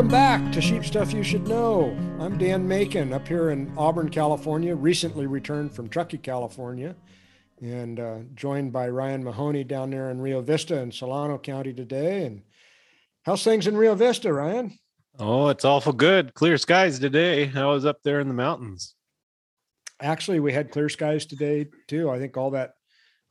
Welcome back to Sheep Stuff You Should Know. I'm Dan Macon up here in Auburn, California, recently returned from Truckee, California, and uh, joined by Ryan Mahoney down there in Rio Vista in Solano County today. And how's things in Rio Vista, Ryan? Oh, it's awful good. Clear skies today. I was up there in the mountains. Actually, we had clear skies today too. I think all that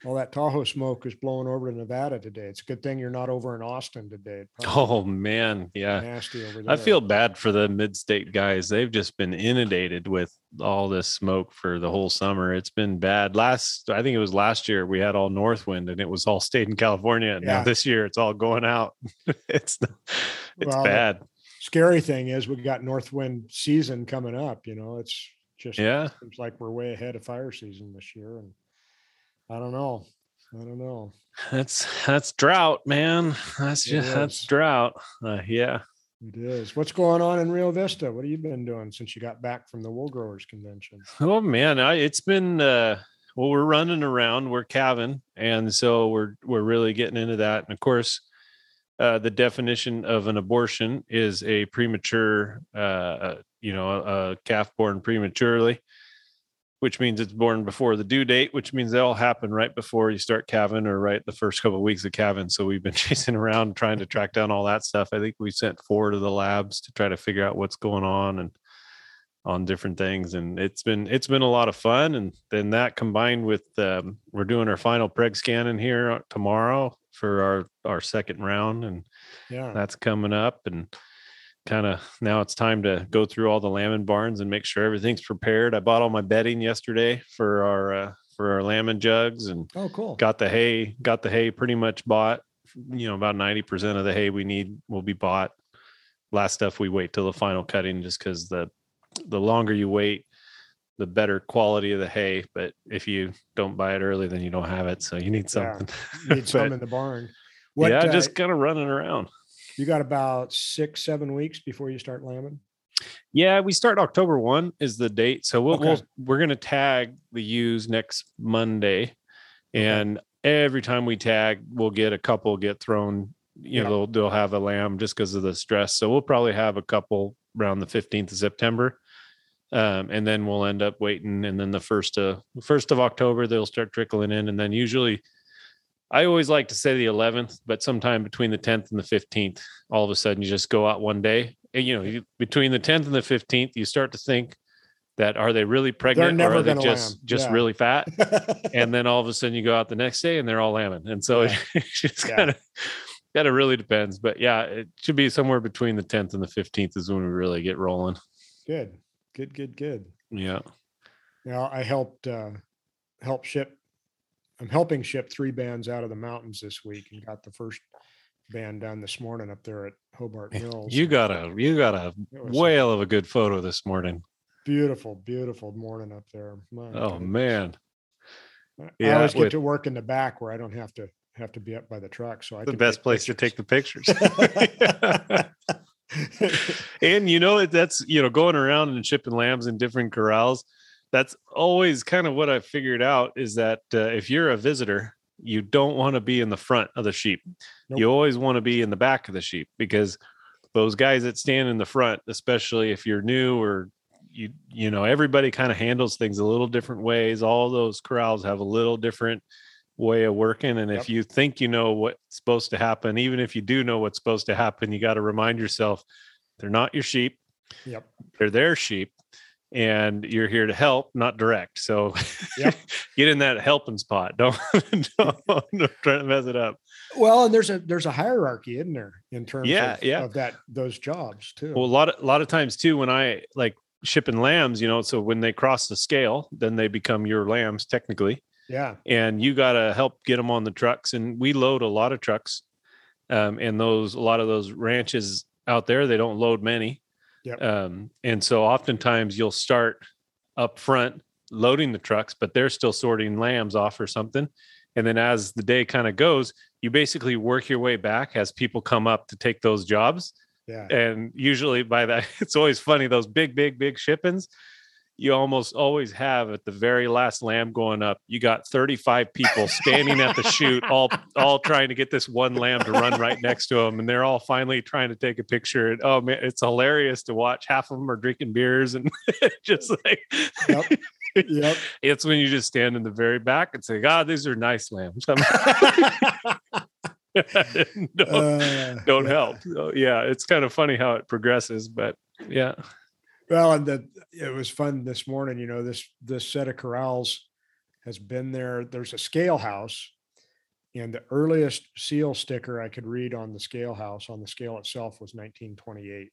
all that Tahoe smoke is blowing over to Nevada today. It's a good thing you're not over in Austin today. Oh man, yeah. Nasty over there. I feel bad for the mid-state guys. They've just been inundated with all this smoke for the whole summer. It's been bad. Last, I think it was last year, we had all north wind and it was all stayed in California. And Yeah. Now this year, it's all going out. it's it's Well, bad. scary thing is we got north wind season coming up. You know, it's just Yeah. seems like we're way ahead of fire season this year, and I don't know. I don't know. That's that's drought, man. That's It just that's drought. Uh, yeah. It is. What's going on in Rio Vista? What have you been doing since you got back from the wool growers convention? Oh man, I, it's been uh well, we're running around, we're calving, and so we're we're really getting into that. And of course, uh, the definition of an abortion is a premature, uh, uh, you know, a calf born prematurely, which means it's born before the due date, which means they all happen right before you start calving or right the first couple of weeks of calving. So we've been chasing around trying to track down all that stuff. I think we sent four to the labs to try to figure out what's going on and on different things and it's been it's been a lot of fun and then that combined with um, we're doing our final preg scan in here tomorrow for our our second round and Yeah. that's coming up and kind of now it's time to go through all the lambing barns and make sure everything's prepared. I bought all my bedding yesterday for our uh, for our lambing jugs and Oh, cool. got the hay got the hay pretty much bought. You know about 90% of the hay we need will be bought. Last stuff we wait till the final cutting just because the the longer you wait the better quality of the hay. But if you don't buy it early then you don't have it so you need Yeah, You Need some in the barn. What, yeah uh, just kind of running around you got about six, seven weeks before you start lambing. Yeah, we start October one is the date. So we'll, Okay. we'll we're gonna tag the ewes next Monday, and every time we tag, we'll get a couple get thrown. You Yeah. know, they'll they'll have a lamb just because of the stress. So we'll probably have a couple around the fifteenth of September, um, and then we'll end up waiting. And then the first of first of October, they'll start trickling in, and then usually. I always like to say the 11th, but sometime between the 10th and the 15th, all of a sudden you just go out one day. And, you know, you, between the 10th and the 15th, you start to think that are they really pregnant or are they just lamb. just Yeah. really fat? and then all of a sudden you go out the next day and they're all lambing. And so Yeah. it just Yeah. kind of kind of really depends. But yeah, it should be somewhere between the 10th and the 15th is when we really get rolling. good, good, good, good. Yeah. Now I helped uh help ship I'm helping ship three bands out of the mountains this week and got the first band done this morning up there at Hobart Mills. You got a you got a was a whale of a good photo this morning. beautiful, beautiful morning up there. My Oh goodness. man. I- yeah, always get with- to work in the back where I don't have to have to be up by the truck. So I The best place to take the pictures. and you know that's you know going around and shipping lambs in different corrals that's always kind of what i figured out is that uh, if you're a visitor you don't want to be in the front of the sheep Nope. you always want to be in the back of the sheep because those guys that stand in the front especially if you're new or you you know everybody kind of handles things a little different ways all those corrals have a little different way of working and Yep. if you think you know what's supposed to happen even if you do know what's supposed to happen you got to remind yourself they're not your sheep yep. they're their sheep and you're here to help not direct so Yep. get in that helping spot don't, don't, don't try to mess it up Well, and there's a there's a hierarchy, isn't there, in terms Yeah, of, yeah. of that those jobs too. well a lot of, a lot of times too when i like shipping lambs you know so when they cross the scale then they become your lambs technically yeah. and you got to help get them on the trucks and we load a lot of trucks um, and those a lot of those ranches out there they don't load many Yep. um, and so oftentimes you'll start up front loading the trucks but they're still sorting lambs off or something and then as the day kind of goes you basically work your way back as people come up to take those jobs Yeah. and usually by that it's always funny those big big big shippings you almost always have at the very last lamb going up, you got 35 people standing at the chute, all all trying to get this one lamb to run right next to them, and they're all finally trying to take a picture. And oh man, it's hilarious to watch. Half of them are drinking beers and just like. Yep. Yep. It's when you just stand in the very back and say, "God, these are nice lambs." don't Uh, don't yeah. help. So, yeah, it's kind of funny how it progresses, but yeah. Well, and the it was fun this morning. You know, this this set of corrals has been there. There's a scale house, and the earliest seal sticker I could read on the scale house on the scale itself was 1928.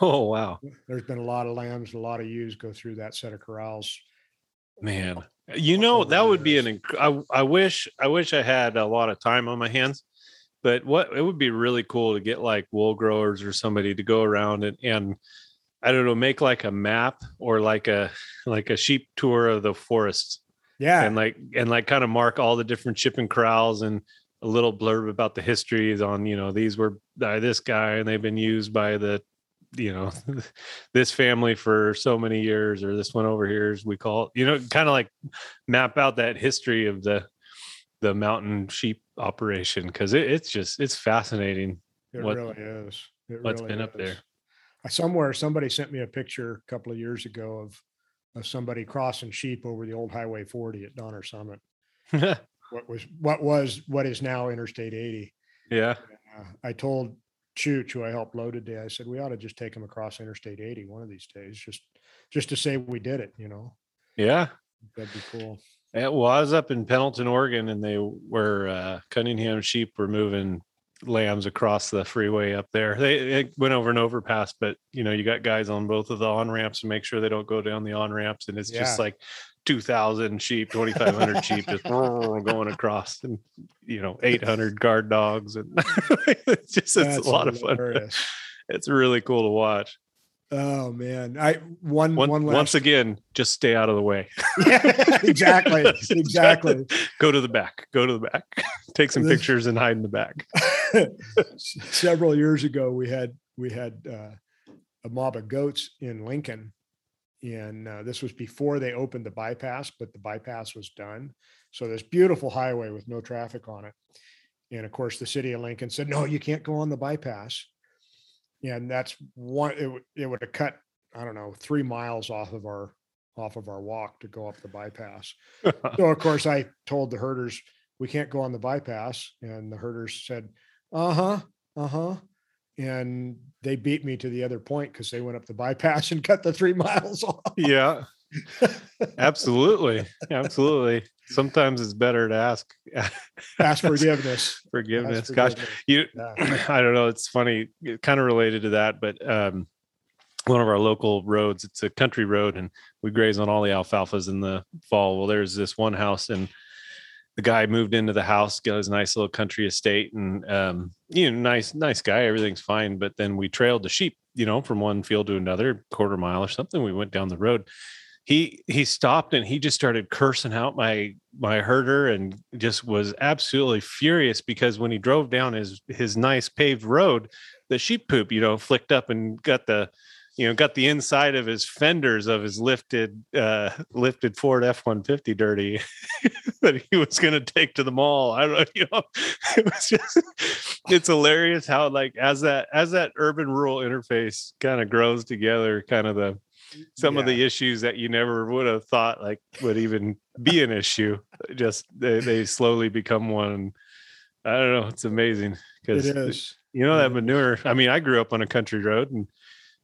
Oh wow, There's been a lot of lambs, a lot of ewes go through that set of corrals. man. You know that would be an. inc- I, I wish I wish I had a lot of time on my hands, but what it would be really cool to get like wool growers or somebody to go around and and I don't know make like a map or like a like a sheep tour of the forests Yeah, and like and like kind of mark all the different shipping corrals and a little blurb about the histories on you know these were by this guy and they've been used by the you know this family for so many years or this one over here as we call it you know kind of like map out that history of the the mountain sheep operation because it, it's just it's fascinating it what- really is. It what's really been up there. Somewhere, somebody sent me a picture a couple of years ago of of somebody crossing sheep over the old Highway 40 at Donner Summit. What was what was what is now Interstate 80. yeah Uh, I told Chooch, who I helped load today, I said we ought to just take them across Interstate 80 one of these days, just just to say we did it. You know, yeah that'd be cool. Yeah, well, I was up in Pendleton, Oregon, and they were uh, Cunningham sheep were moving lambs across the freeway up there. They, went over an overpass, but you know, you got guys on both of the on ramps to make sure they don't go down the on ramps, and it's just like two thousand sheep, twenty five hundred sheep just going across, and you know, eight hundred guard dogs, and it's just it's a lot of fun. It's really cool to watch. Oh man, I one One, one once again, just stay out of the way. Yeah, exactly, exactly. go to the back. Go to the back. Take some This- pictures and hide in the back. Several years ago we had we had uh, a mob of goats in lincoln and uh, this was before they opened the bypass but the bypass was done. So this beautiful highway with no traffic on it. And of course the city of lincoln said no you can't go on the bypass and that's one it, would- it would have cut i don't know three miles off of our off of our walk to go up the bypass so of course I told the herders we can't go on the bypass, and the herders said, "Uh huh, uh huh," and they beat me to the other point because they went up the bypass and cut the three miles off. yeah absolutely absolutely sometimes it's better to ask Ask forgiveness. Ask forgiveness gosh forgiveness. you Yeah. i don't know it's funny kind of related to that but um one of our local roads it's a country road and we graze on all the alfalfas in the fall well there's this one house and the guy moved into the house got his nice little country estate and um you know nice nice guy everything's fine but then we trailed the sheep you know from one field to another quarter mile or something we went down the road he he stopped and he just started cursing out my my herder and just was absolutely furious because when he drove down his his nice paved road the sheep poop you know flicked up and got the you know got the inside of his fenders of his lifted uh lifted ford f-150 dirty that he was going to take to the mall. I don't know you know it was just it's hilarious how like as that as that urban rural interface kind of grows together kind of the some of the issues that you never would have thought like would even be an issue just they, they slowly become one. I don't know it's amazing because is. you know that manure i mean i grew up on a country road and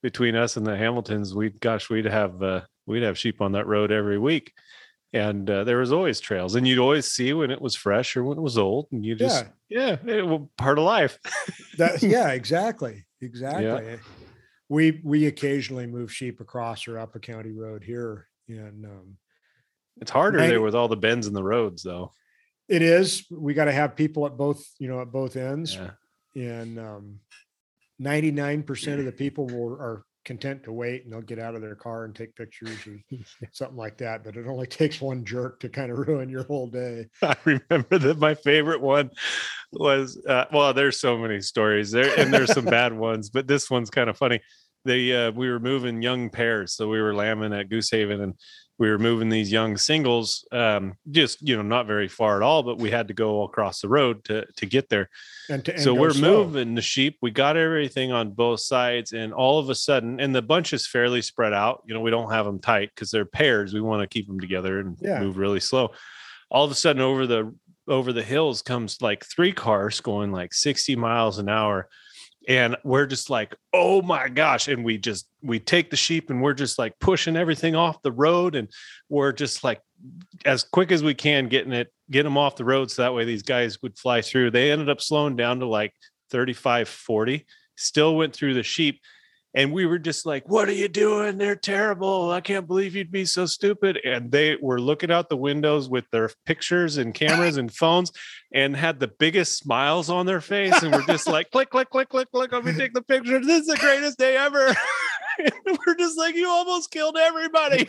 between us and the hamiltons we gosh we'd have uh, we'd have sheep on that road every week. And uh, there was always trails and you'd always see when it was fresh or when it was old and you just yeah, it was part of life. That, yeah, exactly, exactly. We we occasionally move sheep across or up a county road here, and um, it's harder there with all the bends in the roads though it is. We got to have people at both, you know, at both ends. yeah and um, 99% of the people will, are content to wait and they'll get out of their car and take pictures or something like that but it only takes one jerk to kind of ruin your whole day I remember that my favorite one was uh, well, there's so many stories there, and there's some bad ones, but this one's kind of funny. they uh, we were moving young pairs, so we were lambing at Goose Haven, and we were moving these young singles, um, just you know, not very far at all, but we had to go across the road to to get there. And, to, and so we're slow. moving the sheep. We got everything on both sides, and all of a sudden, and the bunch is fairly spread out. You know, we don't have them tight because they're pairs. We want to keep them together and Yeah. move really slow. All of a sudden, over the over the hills comes like three cars going like 60 miles an hour and we're just like oh my gosh and we just we take the sheep and we're just like pushing everything off the road and we're just like as quick as we can getting it get them off the road so that way these guys would fly through. They ended up slowing down to like 35 40 still went through the sheep and we were just like what are you doing? They're terrible. I can't believe you'd be so stupid. And they were looking out the windows with their pictures and cameras and phones and had the biggest smiles on their face and we're just like click click click click click. Let me take the picture. This is the greatest day ever. We're just like you almost killed everybody.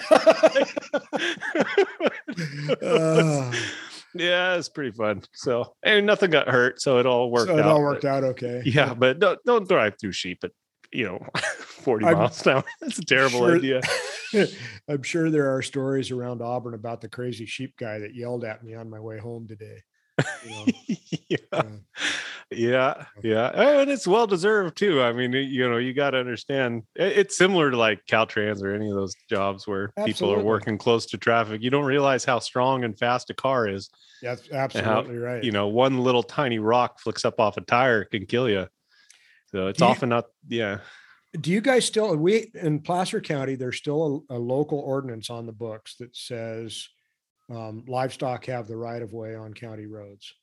Ah, yeah it's pretty fun. So and nothing got hurt so it all worked so it out all but- worked out okay. yeah but don't, don't drive through sheep. At you know 40 I'm miles an hour that's a terrible sure- idea. I'm sure there are stories around Auburn about the crazy sheep guy that yelled at me on my way home today. You know, yeah. Uh, yeah. Yeah. Oh, and it's well deserved too. I mean you know you got to understand it's similar to like caltrans or any of those jobs where people are working close to traffic. You don't realize how strong and fast a car is. That's absolutely right. you know one little tiny rock flicks up off a tire can kill you so it's Do you- often not yeah Do you guys still we in Placer County? There's still a, a local ordinance on the books that says um, livestock have the right of way on county roads.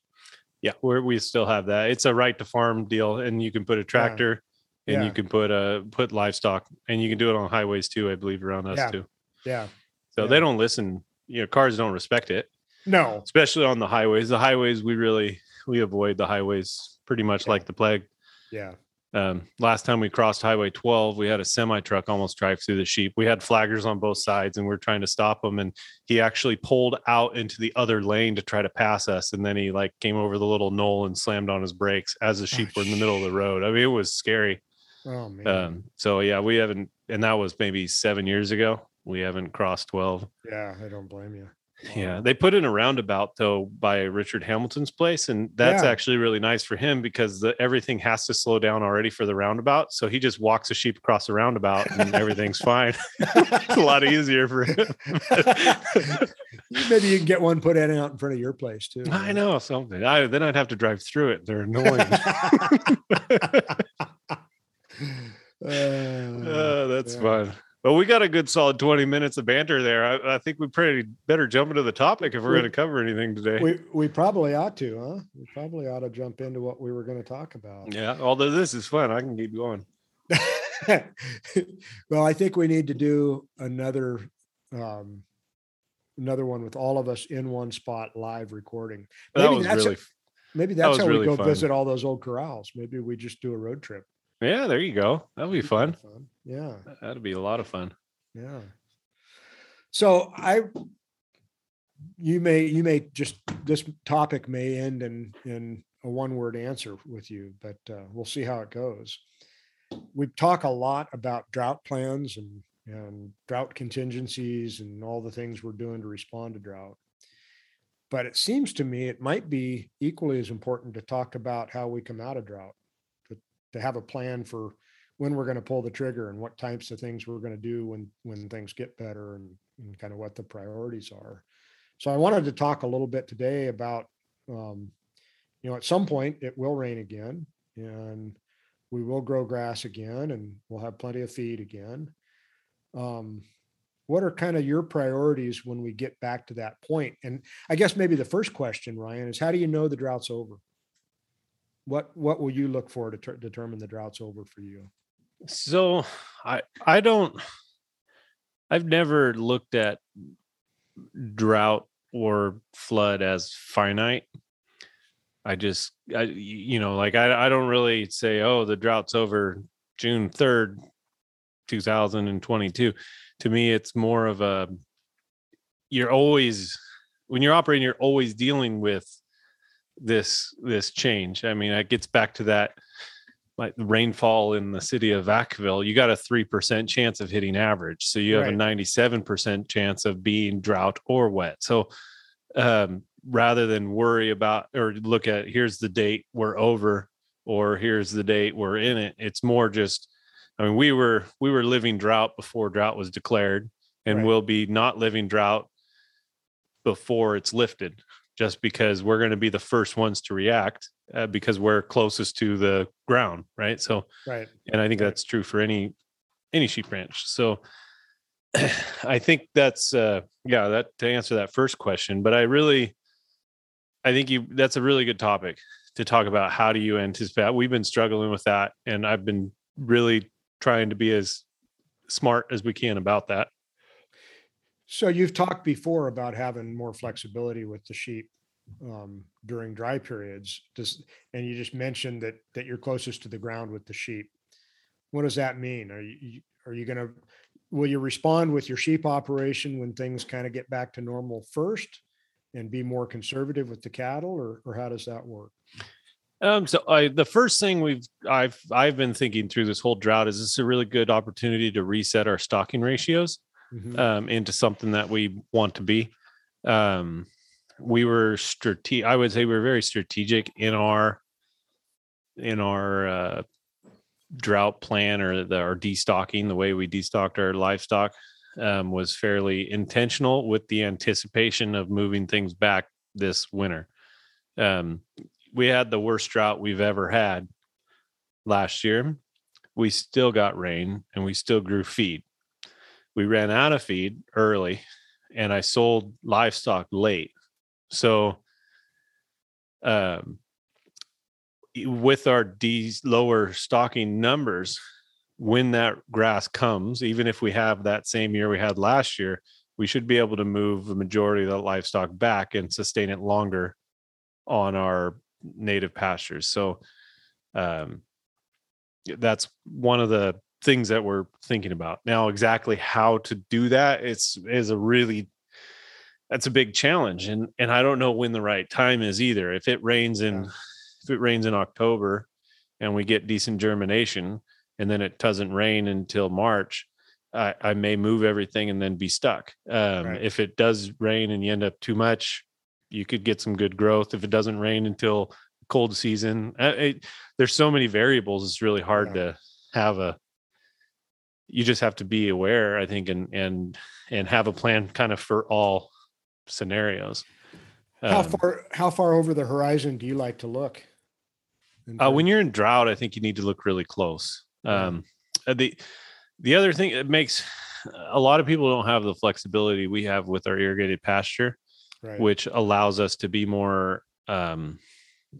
yeah we're, we still have that it's a right to farm deal and you can put a tractor and Yeah. you can put a put livestock and you can do it on highways too i believe around us Yeah. too Yeah. so Yeah. they don't listen you know cars don't respect it No. especially on the highways the highways we really we avoid the highways pretty much Yeah. like the plague Yeah. Um, last time we crossed highway 12 we had a semi truck almost drive through the sheep. We had flaggers on both sides and we are trying to stop him and he actually pulled out into the other lane to try to pass us and then he like came over the little knoll and slammed on his brakes as the sheep were in the middle of the road. I mean it was scary. Oh man. um, so yeah we haven't and that was maybe seven years ago. We haven't crossed 12 yeah, I don't blame you. Yeah, they put in a roundabout though by Richard Hamilton's place, and that's Yeah. actually really nice for him because the, everything has to slow down already for the roundabout. So he just walks a sheep across the roundabout, and everything's fine. it's a lot easier for him. Maybe you can get one put in out in front of your place too. I know something. I, then I'd have to drive through it. They're annoying. Uh, Uh, that's yeah. fun. But we got a good solid 20 minutes of banter there. I, I think we pretty better jump into the topic if we're We- going to cover anything today. we we probably ought to, huh? We probably ought to jump into what we were going to talk about. yeah, although this is fun, I can keep going. well, I think we need to do another um, another one with all of us in one spot live recording. That Maybe was that's really Maybe that's was how we go fun. visit all those old corrals. Maybe we just do a road trip. Yeah, there you go. That'll be fun. Yeah, That'd be a lot of fun. yeah. So I, you may you may just this topic may end in in a one word answer with you, but uh, we'll see how it goes. We talk a lot about drought plans and and drought contingencies and all the things we're doing to respond to drought. But it seems to me it might be equally as important to talk about how we come out of drought, to, to have a plan for when we're going to pull the trigger and what types of things we're going to do when when things get better and, and kind of what the priorities are. So I wanted to talk a little bit today about, um, you know, at some point it will rain again and we will grow grass again and we'll have plenty of feed again. Um, what are kind of your priorities when we get back to that point? And I guess maybe the first question, Ryan, is how do you know the drought's over? What what will you look for to ter- determine the drought's over for you? So I I don't I've never looked at drought or flood as finite. I just I you know like I I don't really say oh the drought's over June 3rd 2022. To me it's more of a you're always when you're operating you're always dealing with this this change. I mean it gets back to that like rainfall in the city of Vacaville, you got a 3% chance of hitting average. So you have right. a 97% chance of being drought or wet. So um, rather than worry about or look at here's the date we're over or here's the date we're in it, it's more just, I mean, we were we were living drought before drought was declared, and right. we'll be not living drought before it's lifted, just because we're going to be the first ones to react uh, because we're closest to the ground, right? So, right, and I think right. that's true for any any sheep ranch. So, I think that's uh, yeah, that to answer that first question. But I really, I think you that's a really good topic to talk about. How do you anticipate? We've been struggling with that, and I've been really trying to be as smart as we can about that. So you've talked before about having more flexibility with the sheep um, during dry periods. Does and you just mentioned that that you're closest to the ground with the sheep. What does that mean? Are you are you going to will you respond with your sheep operation when things kind of get back to normal first, and be more conservative with the cattle, or or how does that work? Um, so I, the first thing we've I've I've been thinking through this whole drought is this a really good opportunity to reset our stocking ratios mm-hmm. um, into something that we want to be. Um, we were strategic. I would say we were very strategic in our in our uh, drought plan or the, our destocking. The way we destocked our livestock um, was fairly intentional with the anticipation of moving things back this winter. Um, we had the worst drought we've ever had last year. We still got rain and we still grew feed. We ran out of feed early and I sold livestock late. So um with our D lower stocking numbers, when that grass comes, even if we have that same year we had last year, we should be able to move the majority of the livestock back and sustain it longer on our native pastures. So um, that's one of the things that we're thinking about now. Exactly how to do that it's is a really that's a big challenge, and and I don't know when the right time is either. If it rains in yeah. if it rains in October, and we get decent germination, and then it doesn't rain until March. I, I may move everything and then be stuck. Um, right. If it does rain and you end up too much, you could get some good growth if it doesn't rain until cold season. Uh, there's so many variables. It's really hard yeah. to have a. You just have to be aware, I think, and and and have a plan kind of for all scenarios. How um, far how far over the horizon do you like to look? Uh, when you're in drought, I think you need to look really close. Um, uh, the the other thing it makes a lot of people don't have the flexibility we have with our irrigated pasture right. which allows us to be more um,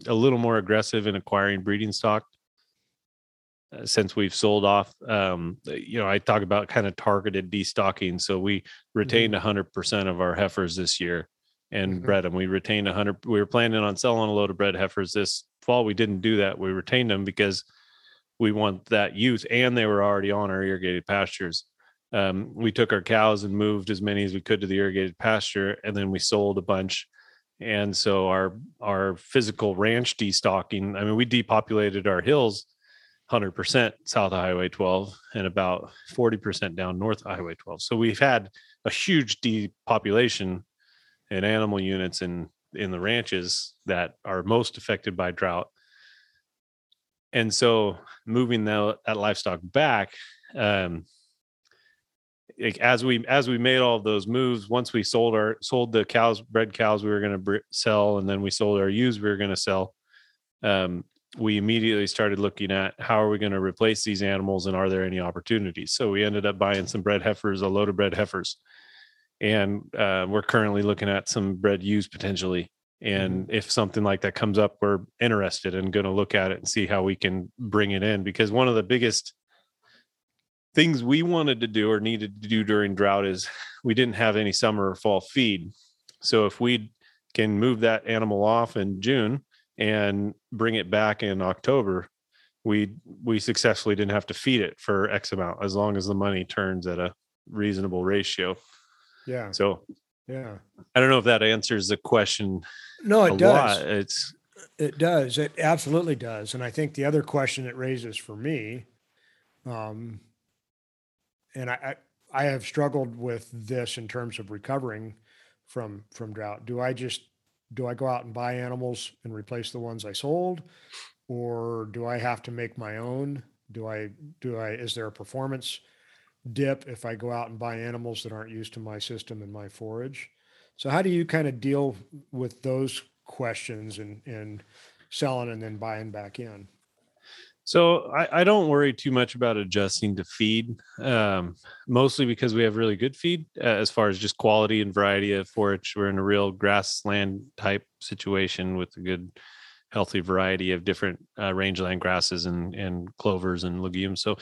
a little more aggressive in acquiring breeding stock since we've sold off um, you know i talk about kind of targeted destocking so we retained mm-hmm. 100% of our heifers this year and mm-hmm. bred them we retained 100 we were planning on selling a load of bred heifers this fall we didn't do that we retained them because we want that youth and they were already on our irrigated pastures um, we took our cows and moved as many as we could to the irrigated pasture, and then we sold a bunch. And so our our physical ranch destocking, I mean, we depopulated our hills 100% south of Highway 12 and about 40% down north of Highway 12. So we've had a huge depopulation in animal units in in the ranches that are most affected by drought. And so moving that, that livestock back, um, as we as we made all those moves once we sold our sold the cows bred cows we were going to br- sell and then we sold our ewes we were going to sell um, we immediately started looking at how are we going to replace these animals and are there any opportunities so we ended up buying some bred heifers a load of bred heifers and uh, we're currently looking at some bred ewes potentially and mm-hmm. if something like that comes up we're interested and going to look at it and see how we can bring it in because one of the biggest things we wanted to do or needed to do during drought is we didn't have any summer or fall feed. So if we can move that animal off in June and bring it back in October, we we successfully didn't have to feed it for X amount as long as the money turns at a reasonable ratio. Yeah. So yeah. I don't know if that answers the question. No, it does. Lot. It's It does. It absolutely does. And I think the other question it raises for me, um, and I, I, I have struggled with this in terms of recovering from from drought. Do I just do I go out and buy animals and replace the ones I sold, or do I have to make my own? Do I do I is there a performance dip if I go out and buy animals that aren't used to my system and my forage? So how do you kind of deal with those questions and and selling and then buying back in? So I, I, don't worry too much about adjusting to feed, um, mostly because we have really good feed uh, as far as just quality and variety of forage. We're in a real grassland type situation with a good, healthy variety of different uh, rangeland grasses and and clovers and legumes. So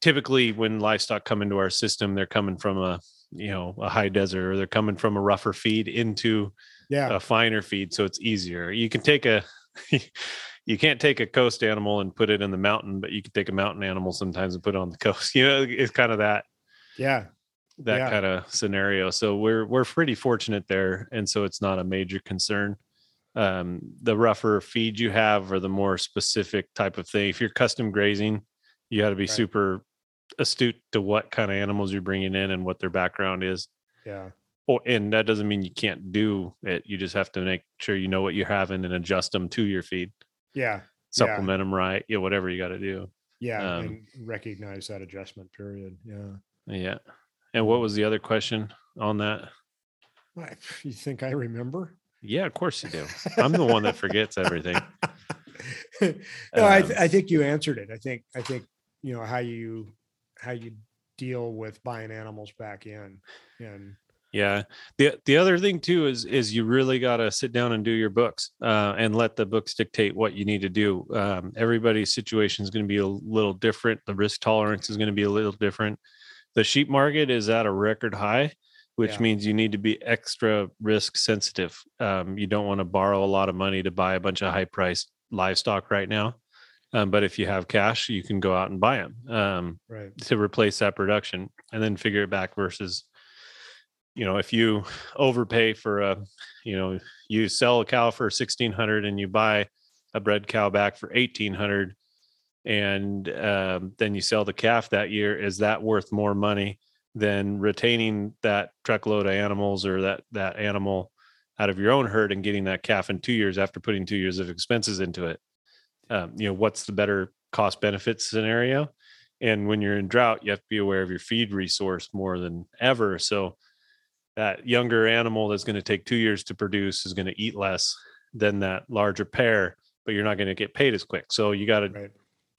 typically, when livestock come into our system, they're coming from a you know a high desert or they're coming from a rougher feed into yeah. a finer feed, so it's easier. You can take a you can't take a coast animal and put it in the mountain, but you can take a mountain animal sometimes and put it on the coast. You know, it's kind of that. Yeah. That yeah. kind of scenario. So we're we're pretty fortunate there, and so it's not a major concern. Um, the rougher feed you have, or the more specific type of thing. If you're custom grazing, you got to be right. super astute to what kind of animals you're bringing in and what their background is. Yeah. Oh, and that doesn't mean you can't do it. You just have to make sure you know what you're having and adjust them to your feed. Yeah. Supplement yeah. them right. Yeah, whatever you got to do. Yeah, um, and recognize that adjustment period. Yeah. Yeah. And what was the other question on that? You think I remember? Yeah, of course you do. I'm the one that forgets everything. no, um, I, th- I think you answered it. I think I think you know how you how you deal with buying animals back in and yeah. The the other thing too is is you really got to sit down and do your books uh, and let the books dictate what you need to do. Um, everybody's situation is going to be a little different. The risk tolerance is going to be a little different. The sheep market is at a record high, which yeah. means you need to be extra risk sensitive. Um, you don't want to borrow a lot of money to buy a bunch of high priced livestock right now. Um, but if you have cash, you can go out and buy them um, right. to replace that production and then figure it back versus you know if you overpay for a you know you sell a cow for 1600 and you buy a bred cow back for 1800 and um, then you sell the calf that year is that worth more money than retaining that truckload of animals or that that animal out of your own herd and getting that calf in two years after putting two years of expenses into it? Um, you know what's the better cost benefit scenario? And when you're in drought you have to be aware of your feed resource more than ever. So that younger animal that's going to take two years to produce is going to eat less than that larger pair, but you're not going to get paid as quick. So you got to, right.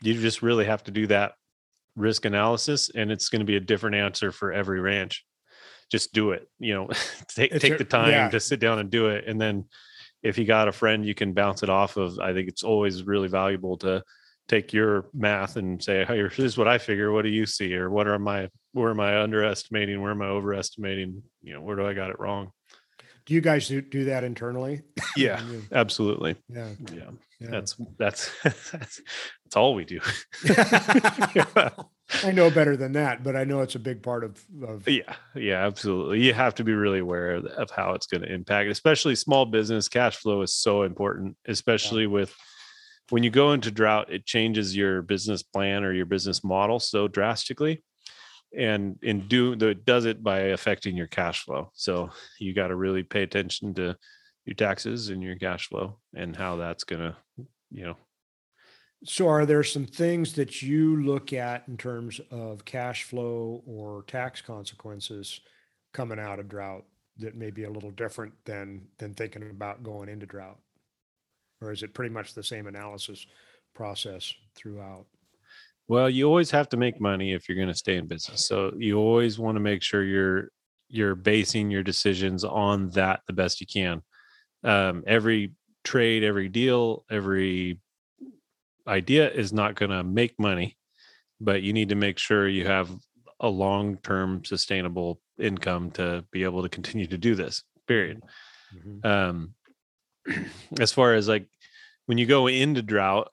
you just really have to do that risk analysis, and it's going to be a different answer for every ranch. Just do it. You know, take it's take the time yeah. to sit down and do it, and then if you got a friend you can bounce it off of. I think it's always really valuable to take your math and say, hey, this is what I figure. What do you see? Or what are my, where am I underestimating? Where am I overestimating? You know, where do I got it wrong? Do you guys do, do that internally? Yeah, absolutely. Yeah. yeah. Yeah. That's, that's, that's, that's all we do. I know better than that, but I know it's a big part of, of yeah, yeah, absolutely. You have to be really aware of, of how it's going to impact, especially small business cash flow is so important, especially yeah. with when you go into drought, it changes your business plan or your business model so drastically. And in do it does it by affecting your cash flow. So you got to really pay attention to your taxes and your cash flow and how that's gonna, you know. So are there some things that you look at in terms of cash flow or tax consequences coming out of drought that may be a little different than than thinking about going into drought? Or is it pretty much the same analysis process throughout? Well, you always have to make money if you're going to stay in business. So you always want to make sure you're you're basing your decisions on that the best you can. Um, every trade, every deal, every idea is not going to make money, but you need to make sure you have a long-term sustainable income to be able to continue to do this. Period. Mm-hmm. Um, as far as like when you go into drought,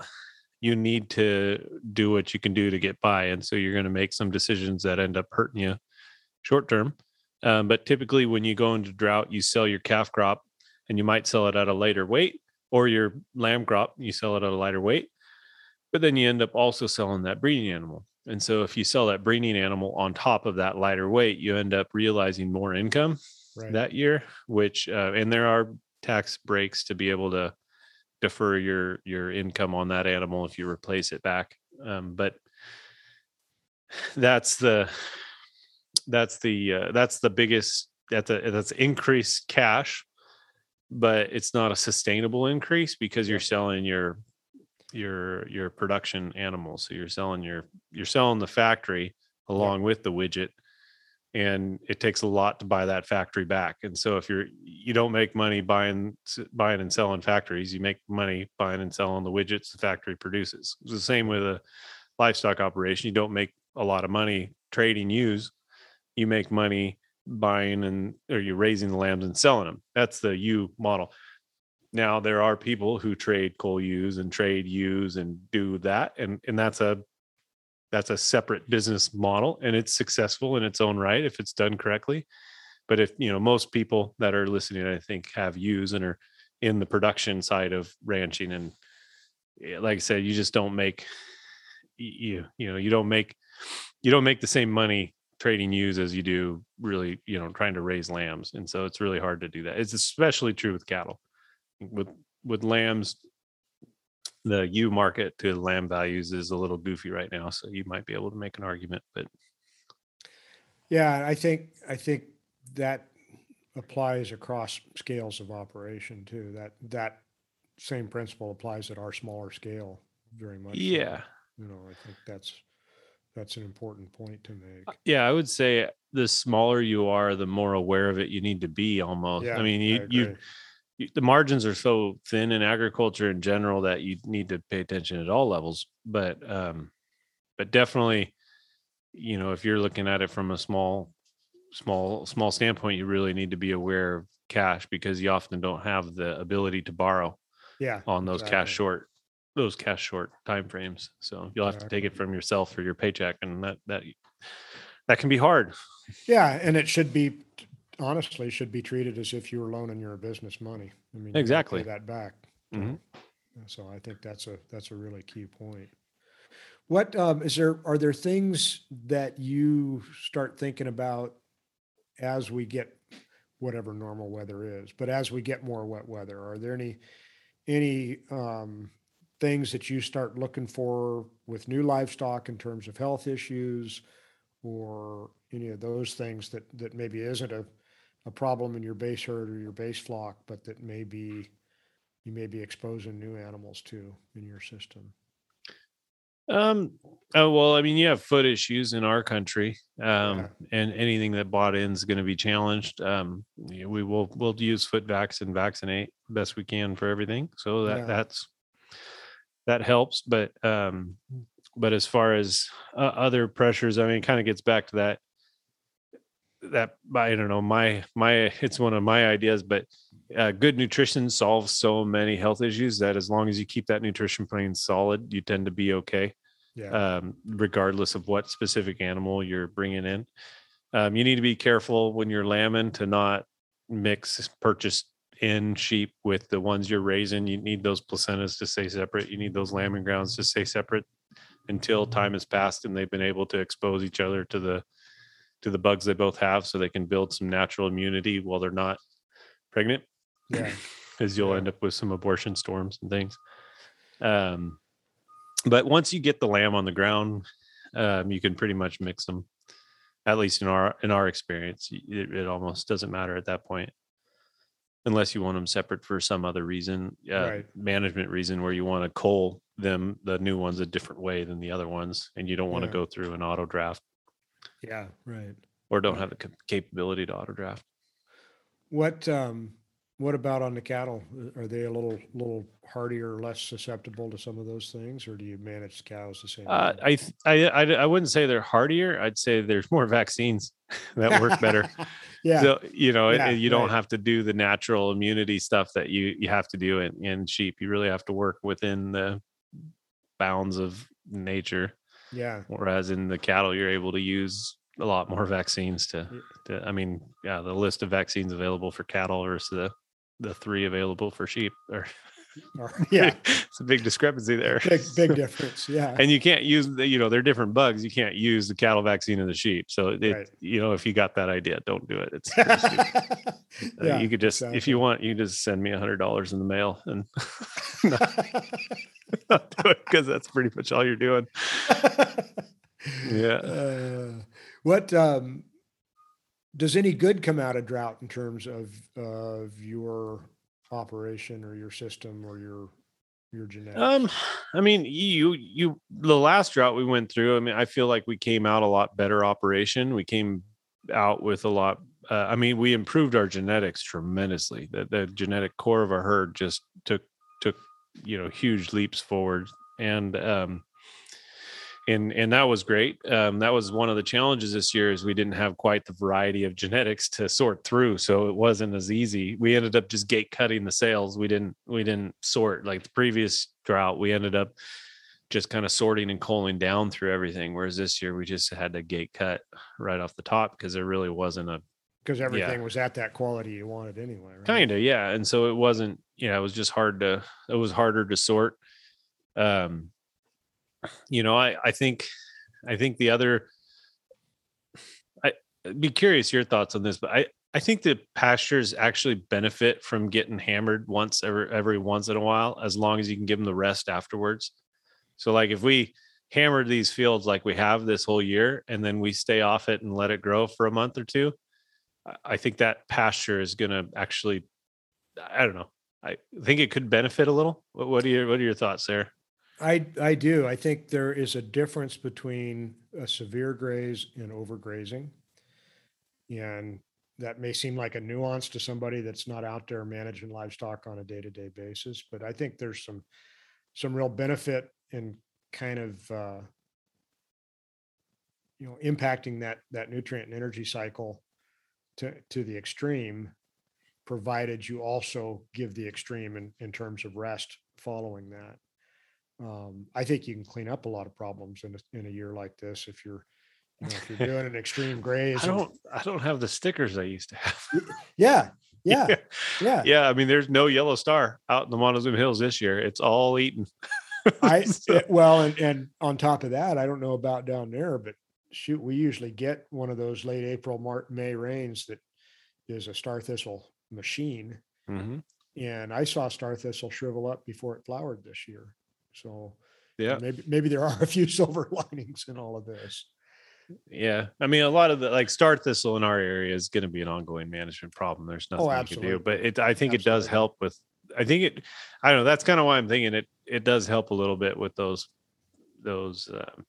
you need to do what you can do to get by. And so you're going to make some decisions that end up hurting you short term. Um, but typically, when you go into drought, you sell your calf crop and you might sell it at a later weight or your lamb crop, you sell it at a lighter weight, but then you end up also selling that breeding animal. And so if you sell that breeding animal on top of that lighter weight, you end up realizing more income right. that year, which uh, and there are tax breaks to be able to defer your your income on that animal if you replace it back. Um, but that's the that's the uh, that's the biggest that's a that's increased cash but it's not a sustainable increase because you're selling your your your production animals so you're selling your you're selling the factory along yeah. with the widget and it takes a lot to buy that factory back and so if you're you don't make money buying buying and selling factories you make money buying and selling the widgets the factory produces it's the same with a livestock operation you don't make a lot of money trading ewes you make money buying and or you're raising the lambs and selling them. That's the ewe model. Now there are people who trade cull ewes and trade ewes and do that, and and that's a that's a separate business model, and it's successful in its own right if it's done correctly. But if you know most people that are listening, I think have ewes and are in the production side of ranching, and eh, like I said, you just don't make you you know you don't make you don't make the same money trading ewes as you do really you know trying to raise lambs. And so it's really hard to do that. It's especially true with cattle. With with lambs the ewe market to lamb values is a little goofy right now so you might be able to make an argument but yeah i think i think that applies across scales of operation too that that same principle applies at our smaller scale very much yeah you know i think that's that's an important point to make. Uh, yeah, I would say the smaller you are, the more aware of it you need to be almost. Yeah, I mean, you, I you, you, the margins are so thin in agriculture in general that you need to pay attention at all levels. But, um, but definitely, you know, if you're looking at it from a small, small, small standpoint, you really need to be aware of cash because you often don't have the ability to borrow. Yeah, on those exactly. cash short those cash short time frames. So you'll have to take it from yourself for your paycheck, and that that that can be hard. Yeah, and it should be honestly should be treated as if you were loaning your business money. I mean, exactly that back. Mm-hmm. So I think that's a that's a really key point. What um, is there? Are there things that you start thinking about as we get whatever normal weather is, but as we get more wet weather, are there any any um, things that you start looking for with new livestock in terms of health issues or any of those things that, that maybe isn't a, a problem in your base herd or your base flock, but that maybe you may be exposing new animals to in your system? Um. Oh well, I mean, you have foot issues in our country, um, yeah. and anything that bought in is going to be challenged. Um, we will we'll use Footvax and vaccinate best we can for everything. So that yeah. that's that helps. But um, but as far as uh, other pressures, I mean, it kind of gets back to that that I don't know my my it's one of my ideas, but uh, good nutrition solves so many health issues that as long as you keep that nutrition plan solid, you tend to be okay. Yeah. Um, regardless of what specific animal you're bringing in. Um, you need to be careful when you're lambing to not mix purchased in sheep with the ones you're raising. You need those placentas to stay separate. You need those lambing grounds to stay separate until time has passed and they've been able to expose each other to the to the bugs they both have so they can build some natural immunity while they're not pregnant. Yeah. Because you'll yeah. end up with some abortion storms and things. Um but once you get the lamb on the ground, um, you can pretty much mix them. At least in our in our experience, it, it almost doesn't matter at that point unless you want them separate for some other reason, uh, right. management reason, where you want to cull them, the new ones, a different way than the other ones, and you don't want yeah. to go through an auto draft. Yeah, right. Or don't have the capability to auto draft. What um, what about on the cattle? Are they a little little hardier, less susceptible to some of those things, or do you manage cows the same? Uh, I, I I I wouldn't say they're hardier. I'd say there's more vaccines that work better. yeah. So you know, yeah, you don't have to do the natural immunity stuff that you you have to do in, in sheep. You really have to work within the bounds of nature. Yeah. Whereas in the cattle, you're able to use a lot more vaccines to, to I mean, yeah, the list of vaccines available for cattle versus the the three available for sheep or yeah, it's a big discrepancy there. big big difference. Yeah, and you can't use the, you know, they're different bugs. You can't use the cattle vaccine in the sheep. So it, Right. you know, if you got that idea, don't do it. It's. Uh, Yeah, you could just, if you want, you can just send me a hundred dollars in the mail and not do it because that's pretty much all you're doing. Yeah. Uh, what um, does any good come out of drought in terms of of your operation or your system or your your genetics? Um, I mean, you you the last drought we went through. I mean, I feel like we came out a lot better operation. We came out with a lot. Uh, I mean, we improved our genetics tremendously. The the genetic core of our herd just took took you know huge leaps forward, and um, and and that was great. Um, that was one of the challenges this year is we didn't have quite the variety of genetics to sort through, so it wasn't as easy. We ended up just gate cutting the sales. We didn't we didn't sort like the previous drought. We ended up just kind of sorting and culling down through everything. Whereas this year we just had to gate cut right off the top because there really wasn't a Because everything was at that quality you wanted anyway. Right? kind of yeah and so it wasn't yeah it was just hard to it was harder to sort um you know i i think i think the other i I'd be curious your thoughts on this but i i think the pastures actually benefit from getting hammered once every every once in a while as long as you can give them the rest afterwards so like if we hammered these fields like we have this whole year and then we stay off it and let it grow for a month or two I- think that pasture is going to actually, I don't know. I think it could benefit a little. What, what are your What are your thoughts there? I I do. I think there is a difference between a severe graze and overgrazing. And that may seem like a nuance to somebody that's not out there managing livestock on a day-to-day basis, but I think there's some some real benefit in kind of uh, you know impacting that that nutrient and energy cycle to to the extreme provided you also give the extreme in, in terms of rest following that um, I think you can clean up a lot of problems in a, in a year like this if you're, you know, if you're doing an extreme graze. I don't. I don't have the stickers I used to have. Yeah, yeah, yeah. yeah. I mean, there's no yellow star out in the Montezuma Hills this year. It's all eaten. I So- eh, well, and and on top of that, I don't know about down there, but shoot, we usually get one of those late April, March, May rains that is a star thistle machine, Mhm. and I saw star thistle shrivel up before it flowered this year. So Yeah. maybe maybe there are a few silver linings in all of this. Yeah. I mean, a lot of the like star thistle in our area is going to be an ongoing management problem. There's nothing you can do, but it, I think it does help with, I think it, I don't know. That's kind of why I'm thinking it, it does help a little bit with those, those, um,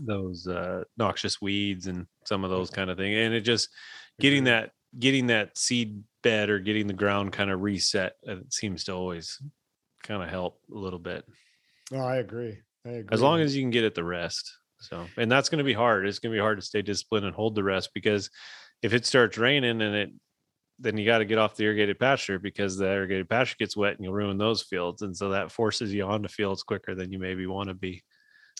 those, uh, noxious weeds and some of those kind of thing. And it just getting that, getting that seed bed or getting the ground kind of reset, uh, it seems to always kind of help a little bit Oh, I agree. I agree. as long as you can get it the rest. So, and that's going to be hard. It's going to be hard to stay disciplined and hold the rest because if it starts raining and it, then you got to get off the irrigated pasture because the irrigated pasture gets wet and you'll ruin those fields. And so that forces you onto fields quicker than you maybe want to be.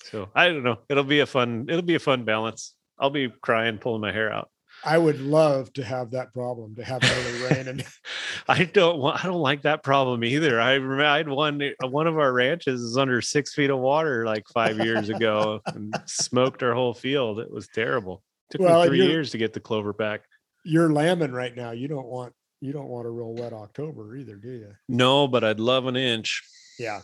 So I don't know. It'll be a fun, it'll be a fun balance. I'll be crying, pulling my hair out. I would love to have that problem to have early rain and I don't want, I don't like that problem either. I remember I had one, uh, one of our ranches is under six feet of water like five years ago and smoked our whole field. It was terrible. Took Well, me 3 years to get the clover back. you're lambing right now. You don't want you don't want a real wet October either, do you? No, but I'd love an inch. Yeah.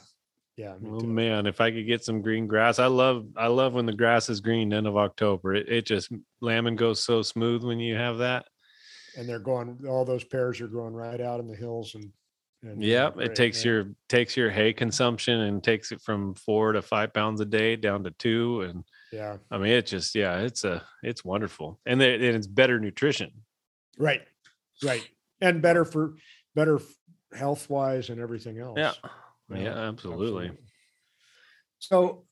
Yeah. Oh too. man, if I could get some green grass. I love I love when the grass is green end of October. It it just lambing goes so smooth when you have that. And they're going all those pairs are growing right out in the hills and, and Yeah, it takes yeah. your takes your hay consumption and takes it from four to five pounds a day down to two. And yeah. I mean, it just yeah, it's a it's wonderful, and, it, and it's better nutrition. Right. Right. And better for better health wise and everything else. Yeah, yeah, absolutely. So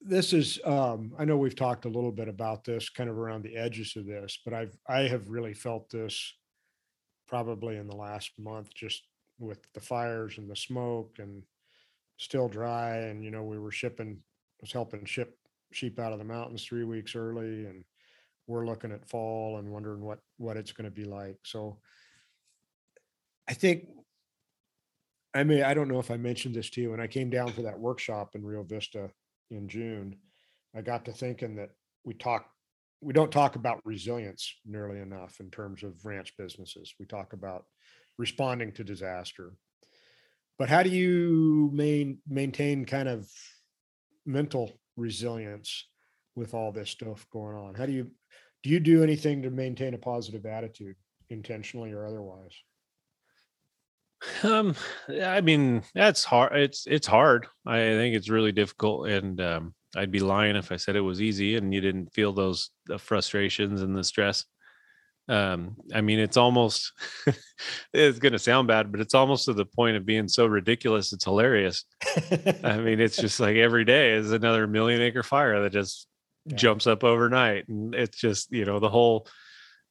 this is um I know we've talked a little bit about this kind of around the edges of this, but I've I have really felt this probably in the last month just with the fires and the smoke and still dry and you know we were shipping was helping ship sheep out of the mountains 3 weeks early and we're looking at fall and wondering what what it's going to be like. So I think I mean, I don't know if I mentioned this to you when I came down for that workshop in Rio Vista in June. I got to thinking that we talk, we don't talk about resilience nearly enough in terms of ranch businesses. We talk about responding to disaster. But how do you main, maintain kind of mental resilience with all this stuff going on? How do you do you do anything to maintain a positive attitude intentionally or otherwise? Um, I mean, that's hard. It's it's hard. I think it's really difficult, and um, I'd be lying if I said it was easy and you didn't feel those the frustrations and the stress. Um, I mean, it's almost it's going to sound bad, but it's almost to the point of being so ridiculous. It's hilarious. I mean, it's just like every day is another million acre fire that just yeah. jumps up overnight, and it's just you know the whole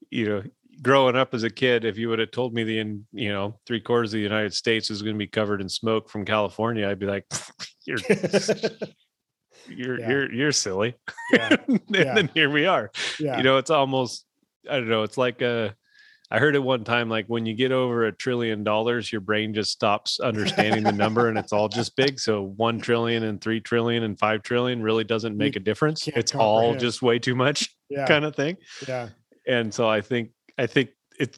you know growing up as a kid, if you would have told me the in you know three quarters of the United States was going to be covered in smoke from California, I'd be like, you're you're yeah. you're you're silly. Yeah. and yeah. then here we are. Yeah. You know, it's almost I don't know. It's like a. I heard it one time, like when you get over a trillion dollars, your brain just stops understanding the number and it's all just big. So one trillion and three trillion and five trillion really doesn't make you a difference. It's all just way too much yeah. kind of thing. Yeah. And so I think I think it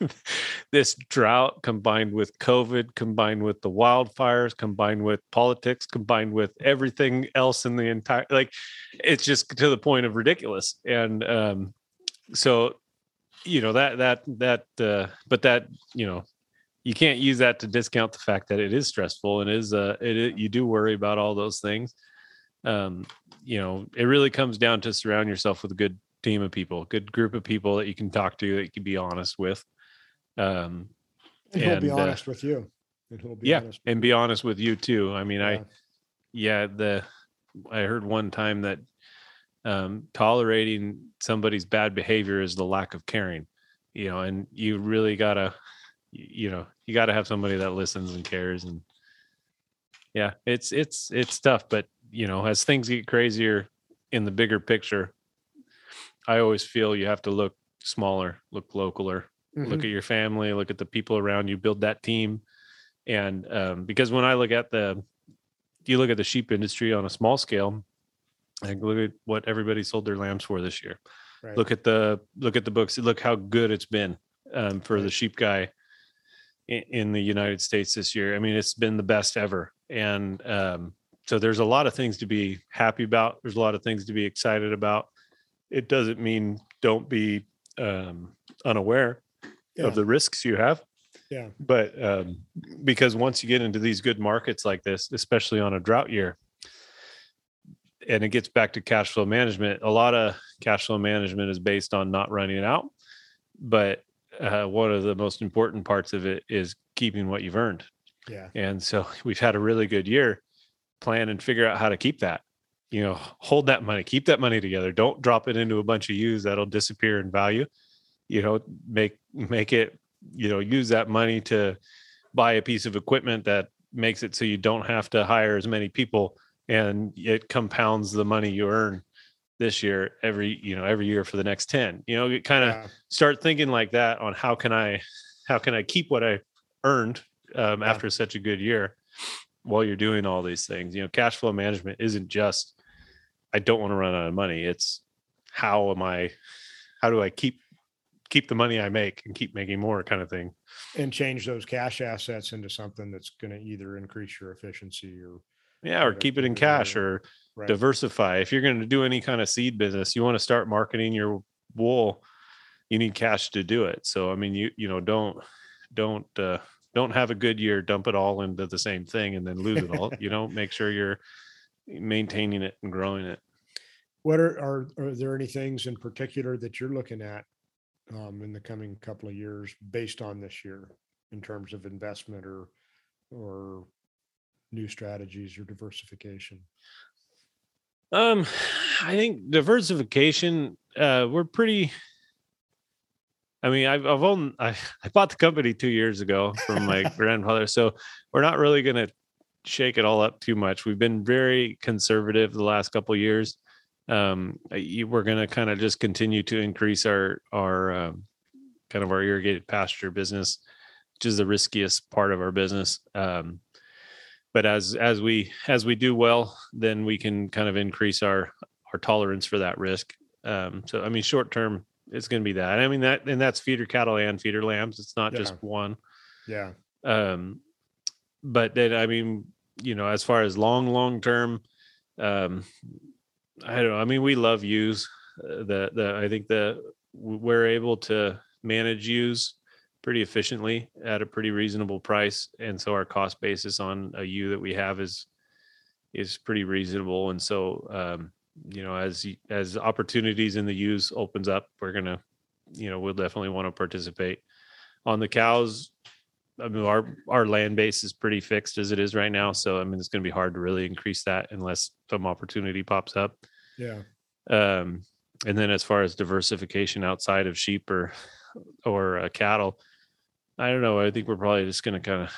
this drought combined with COVID, combined with the wildfires, combined with politics, combined with everything else in the entire like it's just to the point of ridiculous. And um so you know that that that uh but that you know you can't use that to discount the fact that it is stressful and is uh it, it you do worry about all those things um you know it really comes down to surround yourself with good team of people, good group of people that you can talk to that you can be honest with. Um, and he'll be uh, honest uh, with you. And he'll be yeah, and be honest with you too. I mean, yeah. I yeah, the I heard one time that um, tolerating somebody's bad behavior is the lack of caring. You know, and you really gotta, you know, you gotta have somebody that listens and cares. And yeah, it's it's it's tough, but you know, as things get crazier in the bigger picture, I always feel you have to look smaller, look localer, mm-hmm. look at your family, look at the people around you, build that team. And um, because when I look at the, you look at the sheep industry on a small scale, like look at what everybody sold their lambs for this year. Right. Look at the look at the books. Look how good it's been um, for right. the sheep guy in, in, the United States this year. I mean, it's been the best ever. And um, so there's a lot of things to be happy about. There's a lot of things to be excited about it doesn't mean don't be um, unaware yeah. of the risks you have. Yeah. But um, because once you get into these good markets like this, especially on a drought year, and it gets back to cash flow management, a lot of cash flow management is based on not running out. But uh, one of the most important parts of it is keeping what you've earned. Yeah. And so we've had a really good year. Plan and figure out how to keep that you know hold that money keep that money together don't drop it into a bunch of use that'll disappear in value you know make make it you know use that money to buy a piece of equipment that makes it so you don't have to hire as many people and it compounds the money you earn this year every you know every year for the next 10 you know kind of yeah. start thinking like that on how can i how can i keep what i earned um, yeah. after such a good year while you're doing all these things you know cash flow management isn't just I don't want to run out of money. It's how am I how do I keep keep the money I make and keep making more kind of thing. And change those cash assets into something that's going to either increase your efficiency or yeah, or keep it in cash or right. diversify. If you're going to do any kind of seed business, you want to start marketing your wool, you need cash to do it. So I mean you you know don't don't uh don't have a good year, dump it all into the same thing and then lose it all. you know, make sure you're maintaining it and growing it. What are, are, are there any things in particular that you're looking at um, in the coming couple of years based on this year in terms of investment or, or new strategies or diversification? Um, I think diversification, uh, we're pretty, I mean, I've, I've owned, I, I bought the company two years ago from my grandfather. So we're not really going to shake it all up too much. We've been very conservative the last couple years. Um, we're going to kind of just continue to increase our our um, kind of our irrigated pasture business. which is the riskiest part of our business. Um, but as as we as we do well, then we can kind of increase our our tolerance for that risk. Um, so I mean, short term, it's going to be that. I mean that, and that's feeder cattle and feeder lambs. It's not just one. Yeah. Um, but then I mean, you know, as far as long long term, um, I don't know. I mean, we love ewes Uh, the the I think the we're able to manage ewes pretty efficiently at a pretty reasonable price, and so our cost basis on a ewe that we have is is pretty reasonable. And so, um, you know, as as opportunities in the ewes opens up, we're gonna, you know, we'll definitely want to participate. On the cows, I mean, our our land base is pretty fixed as it is right now, so I mean, it's going to be hard to really increase that unless some opportunity pops up. Yeah. Um, and then as far as diversification outside of sheep or or uh, cattle, I don't know. I think we're probably just going to kind of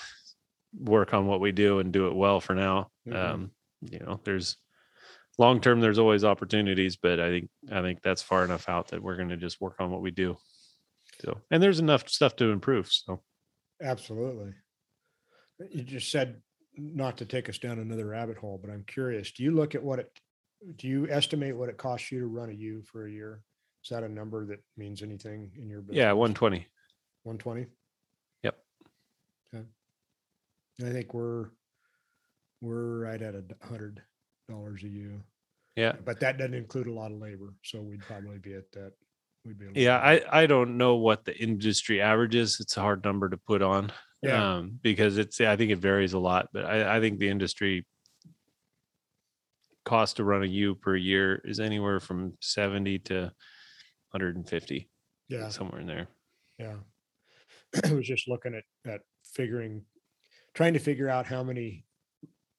work on what we do and do it well for now. Mhm. Um, you know, there's long term. There's always opportunities, but I think I think that's far enough out that we're going to just work on what we do. So, and there's enough stuff to improve. So. Absolutely. You just said not to take us down another rabbit hole, but I'm curious, do you look at what it, do you estimate what it costs you to run a ewe for a year? Is that a number that means anything in your business? Yeah, 120. One twenty? Yep. Okay. And I think we're, we're right at a hundred dollars a ewe, Yeah. but that doesn't include a lot of labor, so we'd probably be at that. We'd be. Yeah, I I don't know what the industry average is. It's a hard number to put on. Yeah. Um, because it's I think it varies a lot, but I, I think the industry cost to run a ewe per year is anywhere from 70 to 150, Yeah. somewhere in there. Yeah. I was just looking at, at figuring, trying to figure out how many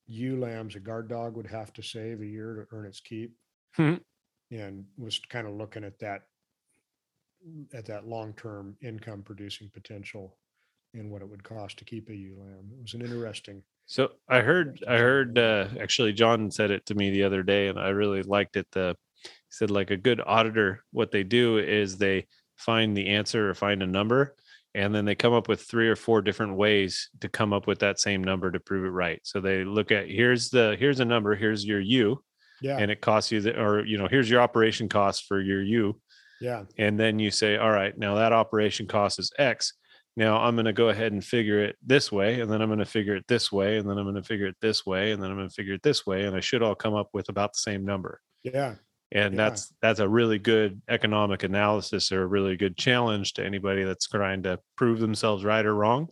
ewe lambs a guard dog would have to save a year to earn its keep. Hmm. And was kind of looking at that, at that long-term income producing potential and what it would cost to keep a ewe lamb. It was an interesting, So I heard, I heard, uh, actually John said it to me the other day and I really liked it. The, he said like a good auditor, what they do is they find the answer or find a number and then they come up with three or four different ways to come up with that same number to prove it right. So they look at, here's the, here's a number, here's your ewe yeah, and it costs you the, or, you know, here's your operation cost for your U. yeah, And then you say, all right, now that operation cost is X. Now I'm going to go ahead and figure it this way, and then I'm going to figure it this way, and then I'm going to figure it this way, and then I'm going to figure it this way, and I should all come up with about the same number. yeah, And Yeah. that's that's a really good economic analysis or a really good challenge to anybody that's trying to prove themselves right or wrong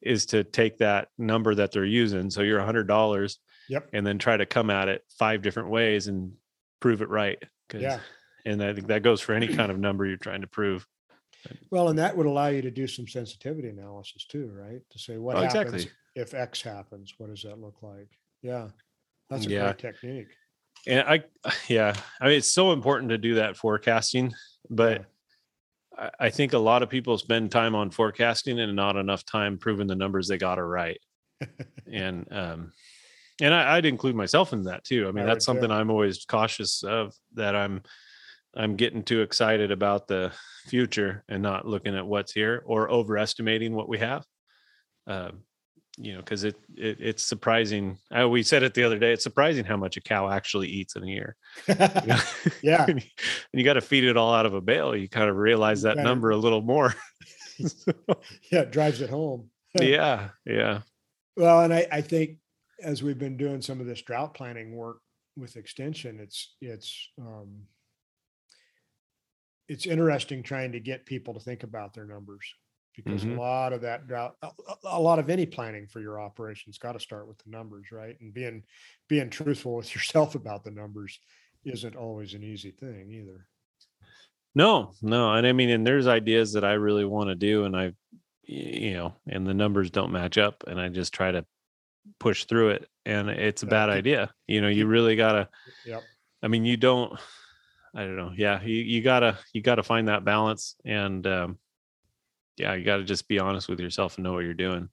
is to take that number that they're using. So you're a hundred dollars yep, and then try to come at it five different ways and prove it right. yeah. And I think that goes for any kind of number you're trying to prove. Well, and that would allow you to do some sensitivity analysis too, right? To say what Oh, happens exactly. if X happens, what does that look like? Yeah. That's a Yeah. great technique. And I, yeah, I mean, it's so important to do that forecasting, but I, I think a lot of people spend time on forecasting and not enough time proving the numbers they got are right. And, um, and I, I'd include myself in that too. I mean, I that's something too. I'm always cautious of that I'm, I'm getting too excited about the future and not looking at what's here or overestimating what we have. Um, you know, because it, it it's surprising. I, we said it the other day. It's surprising how much a cow actually eats in a year. Yeah. and you, got to feed it all out of a bale. You kind of realize that Right. number a little more. Yeah, it drives it home. yeah, yeah, Well, and I, I think as we've been doing some of this drought planning work with extension, it's, it's, um, it's interesting trying to get people to think about their numbers because Mhm. a lot of that drought, a lot of any planning for your operations got to start with the numbers, right? And being, being truthful with yourself about the numbers isn't always an easy thing either. no, no, and I mean, and there's ideas that I really want to do, and i you know, and the numbers don't match up, and I just try to push through it, and it's a bad idea. You know, you really gotta. Yep. I mean, you don't. I don't know. Yeah, you you gotta you gotta find that balance, and um, yeah, you gotta just be honest with yourself and know what you're doing,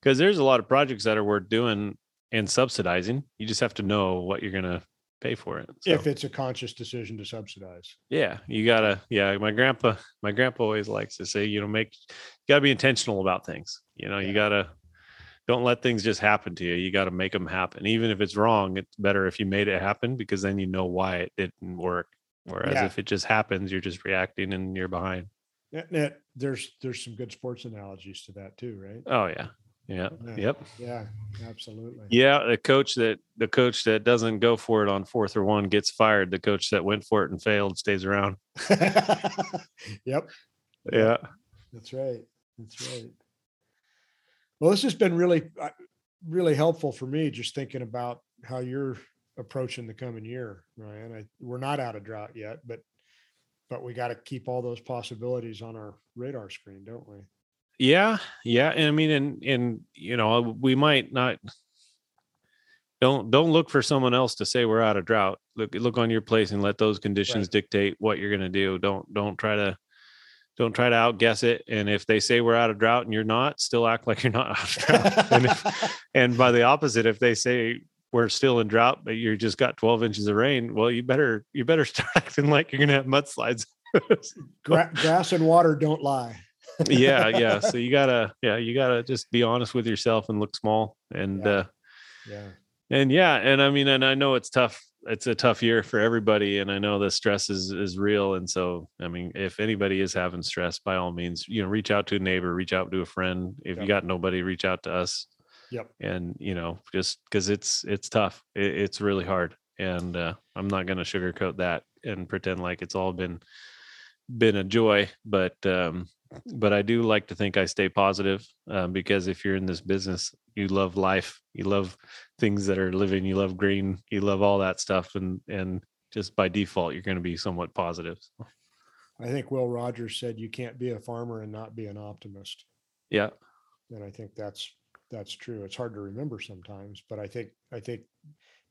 because there's a lot of projects that are worth doing and subsidizing. You just have to know what you're gonna pay for it. So, if it's a conscious decision to subsidize. yeah, you gotta. Yeah, my grandpa, my grandpa always likes to say, you know, make you gotta be intentional about things. You know, Yeah. you gotta don't let things just happen to you. You got to make them happen, even if it's wrong. It's better if you made it happen because then you know why it didn't work. Whereas Yeah. if it just happens, you're just reacting and you're behind. Yeah, yeah, there's there's some good sports analogies to that too, right? Oh yeah, yeah, Yeah. yep. Yeah, absolutely. Yeah, the coach that the coach that doesn't go for it on fourth or one gets fired. The coach that went for it and failed stays around. yep, Yeah. that's right. That's right. Well, this has been really, uh, really helpful for me. Just thinking about how you're approaching the coming year, Ryan. I, we're not out of drought yet, but but we got to keep all those possibilities on our radar screen, don't we? Yeah, yeah. And I mean, and and you know, we might not don't don't look for someone else to say we're out of drought. Look look on your place and let those conditions Right. dictate what you're gonna do. Don't don't try to don't try to outguess it. And if they say we're out of drought and you're not, still act like you're not out of drought. and, if, and by the opposite, if they say we're still in drought, but you just got 12 inches of rain, well, you better you better start acting like you're gonna have mudslides. Gra- grass and water don't lie. yeah yeah so you gotta yeah you gotta just be honest with yourself and look small and Yeah. uh Yeah. and yeah and i mean and i know it's tough it's a tough year for everybody and i know the stress is is real and so i mean if anybody is having stress by all means you know reach out to a neighbor reach out to a friend if you got nobody reach out to us Yep. and you know just because it's it's tough it, it's really hard and uh, i'm not going to sugarcoat that and pretend like it's all been been a joy but um but i do like to think i stay positive um, because if you're in this business you love life you love things that are living you love green you love all that stuff and and just by default you're going to be somewhat positive I think Will Rogers said you can't be a farmer and not be an optimist. yeah And I think that's that's true. It's hard to remember sometimes, but I think I think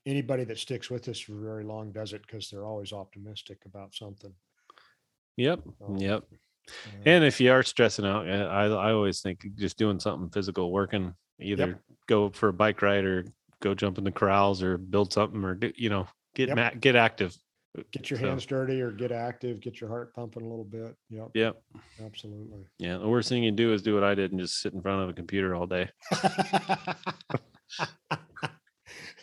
anybody that sticks with us for very long does it because they're always optimistic about something. yep So, yep uh, And if you are stressing out, I I always think just doing something physical, working, either go for a bike ride or go jump in the corrals or build something or do, you know get Yep. ma- get active. Get your so- hands dirty or get active, get your heart pumping a little bit. Yep, Yep. absolutely. Yeah. The worst thing you do is do what I did and just sit in front of a computer all day.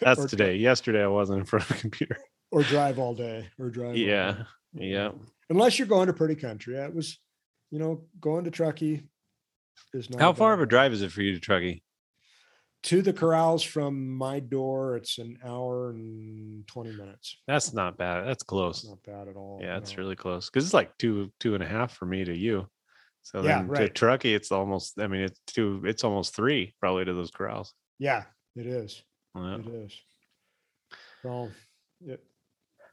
That's Or- today. Yesterday I wasn't in front of a computer. Or drive all day or drive. Yeah. Yeah. Unless you're going to pretty country. It was, you know, going to Truckee is not. How far of a drive is it for you to Truckee? To the corrals from my door it's an hour and 20 minutes That's not bad. That's close. not bad at all Yeah, it's no. really close because it's like two two and a half for me to you. So Yeah, then to right. Truckee, it's almost. I mean, it's two. It's almost three probably to those corrals. yeah it is Yeah. it is well it,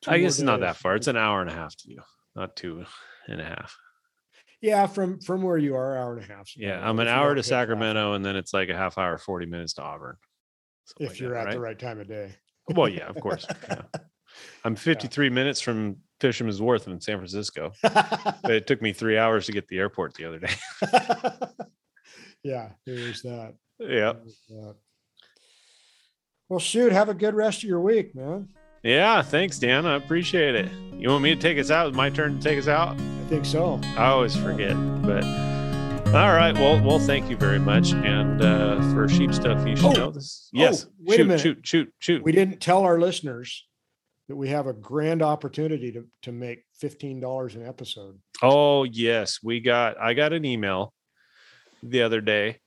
I guess it's not that far. It's an hour and a half to you, not two and a half. Yeah from from where you are hour and a half Yeah, I'm an hour to traffic, Sacramento, and then it's like a half hour, forty minutes to Auburn. If like you're that, at the right? right time of day Well, yeah, of course. Yeah. I'm 53 minutes from Fisherman's Wharf in San Francisco, but it took me three hours to get the airport the other day. yeah there's that yeah, There's that. well shoot have a good rest of your week man yeah. Thanks, Dan. I appreciate it. You want me to take us out? It's my turn to take us out. i think so I always forget, but all right. Well, well, thank you very much. And uh, for sheep stuff, you should Oh, know this. Yes. wait a minute. shoot, shoot, shoot. we didn't tell our listeners that we have a grand opportunity to, to make $15 an episode. Oh yes, we got. I got an email the other day,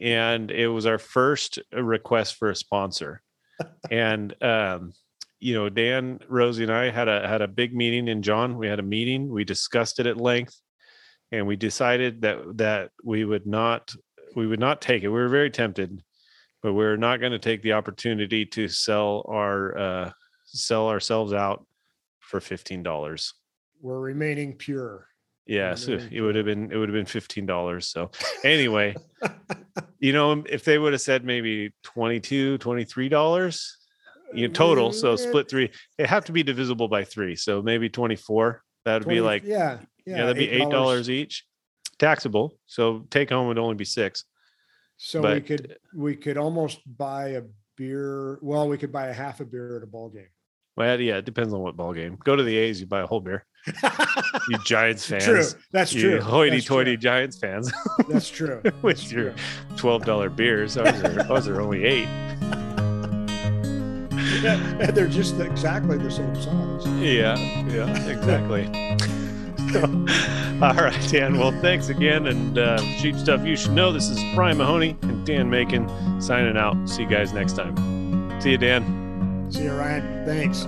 and it was our first request for a sponsor. and um, you know, Dan, Rosie, and I had a had a big meeting in John. We had a meeting. We discussed it at length, and we decided that that we would not we would not take it. We were very tempted, but we are not going to take the opportunity to sell our uh, sell ourselves out for fifteen dollars. We're remaining pure. Yes, it would have been it would have been fifteen dollars. So anyway, you know, if they would have said maybe 22 23 dollars, you know, total, so Eh, split three, it have to be divisible by three. So maybe 24. That would be like yeah, yeah, that'd be eight dollars each. Taxable. So take home would only be six. So we could we could almost buy a beer. Well, we could buy a half a beer at a ball game. Well, yeah, it depends on what ball game. Go to the A's, you buy a whole beer. you Giants fans. True. That's you true. Hoity-toity That's Giants fans true. That's true. with That's your twelve dollar beers. Those are, those are only eight. Yeah, and they're just exactly the same size. Yeah, yeah, exactly. So, all right, Dan. Well, thanks again. And uh, sheep stuff you should know. This is Ryan Mahoney and Dan Macon signing out. See you guys next time. See you, Dan. See you, Ryan. Thanks.